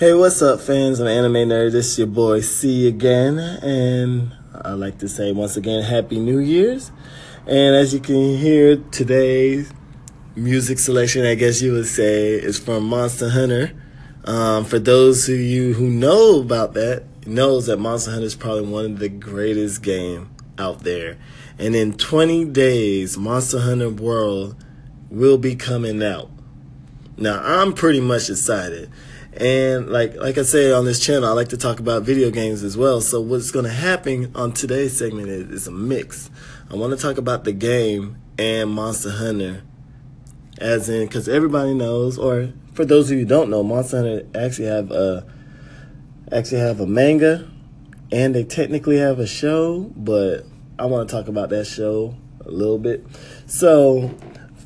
Hey, what's up, fans of Anime Nerd? This is your boy C again, and I'd like to say once again, Happy New Year's. And as you can hear, today's music selection, I guess you would say, is from Monster Hunter. Um, for those of you who know about that, knows that Monster Hunter is probably one of the greatest game out there. And in 20 days, Monster Hunter World will be coming out. Now, I'm pretty much excited. And like like I say on this channel, I like to talk about video games as well. So what's going to happen on today's segment is, is a mix. I want to talk about the game and Monster Hunter, as in because everybody knows, or for those of you who don't know, Monster Hunter actually have a actually have a manga, and they technically have a show, but I want to talk about that show a little bit. So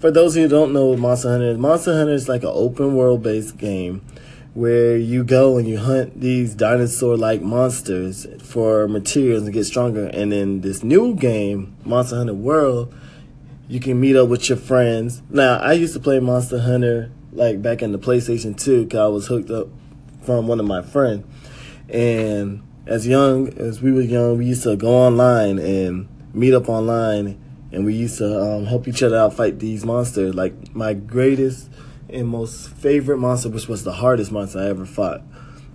for those of you who don't know what Monster Hunter is, Monster Hunter is like an open world based game where you go and you hunt these dinosaur like monsters for materials and get stronger. And in this new game, Monster Hunter World, you can meet up with your friends. Now, I used to play Monster Hunter like back in the PlayStation 2 because I was hooked up from one of my friends. And as young as we were young, we used to go online and meet up online and we used to um, help each other out fight these monsters. Like my greatest and most favorite monster, which was the hardest monster I ever fought,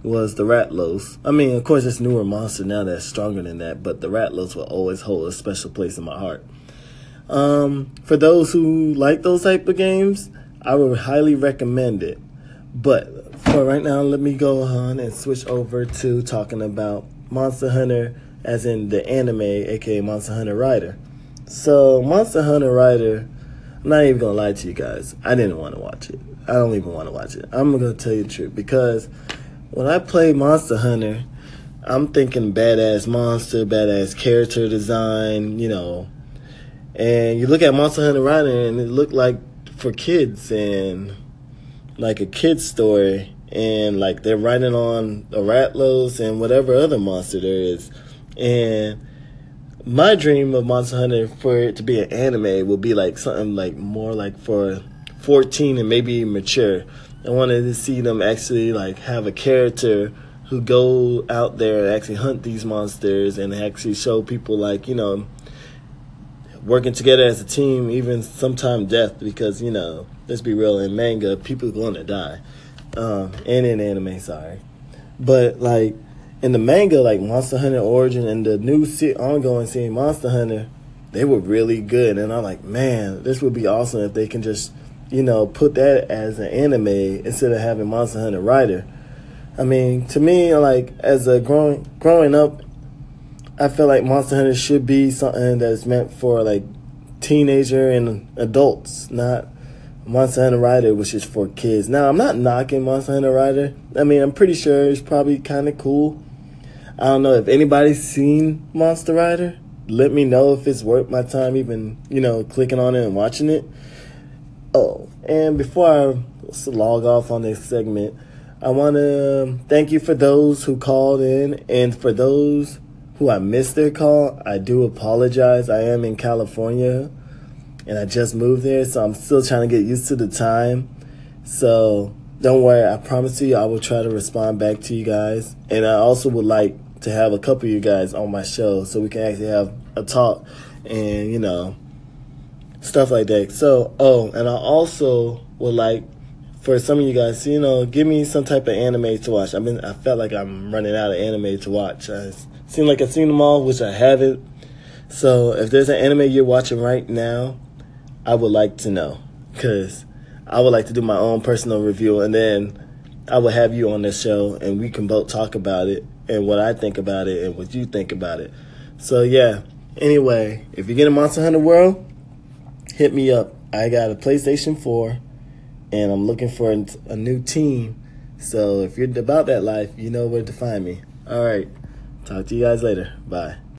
was the Rathalos. I mean, of course, it's newer monster now that's stronger than that, but the Rathalos will always hold a special place in my heart. Um, for those who like those type of games, I would highly recommend it. But for right now, let me go on and switch over to talking about Monster Hunter, as in the anime, aka Monster Hunter Rider. So, Monster Hunter Rider I'm not even gonna lie to you guys. I didn't want to watch it. I don't even want to watch it. I'm gonna tell you the truth because when I play Monster Hunter, I'm thinking badass monster, badass character design, you know. And you look at Monster Hunter Rider and it looked like for kids and like a kid's story and like they're riding on a Rathalos and whatever other monster there is. And my dream of Monster Hunter for it to be an anime will be like something like more like for 14 and maybe mature. I wanted to see them actually like have a character who go out there and actually hunt these monsters and actually show people like, you know, working together as a team, even sometime death, because, you know, let's be real, in manga, people are going to die. Um, and in anime, sorry. But like, in the manga, like Monster Hunter Origin and the new se- ongoing series Monster Hunter, they were really good. And I'm like, man, this would be awesome if they can just, you know, put that as an anime instead of having Monster Hunter Rider. I mean, to me, like as a growing growing up, I feel like Monster Hunter should be something that's meant for like teenager and adults, not Monster Hunter Rider, which is for kids. Now, I'm not knocking Monster Hunter Rider. I mean, I'm pretty sure it's probably kind of cool I don't know if anybody's seen Monster Rider. Let me know if it's worth my time even, you know, clicking on it and watching it. Oh, and before I log off on this segment, I want to thank you for those who called in and for those who I missed their call. I do apologize. I am in California and I just moved there, so I'm still trying to get used to the time. So don't worry, I promise you I will try to respond back to you guys. And I also would like to have a couple of you guys on my show so we can actually have a talk and, you know, stuff like that. So, oh, and I also would like for some of you guys, you know, give me some type of anime to watch. I mean, I felt like I'm running out of anime to watch. I seem like I've seen them all, which I haven't. So, if there's an anime you're watching right now, I would like to know because I would like to do my own personal review and then I will have you on this show and we can both talk about it and what I think about it and what you think about it. So yeah. Anyway, if you get a Monster Hunter World, hit me up. I got a PlayStation 4 and I'm looking for a new team. So if you're about that life, you know where to find me. All right. Talk to you guys later. Bye.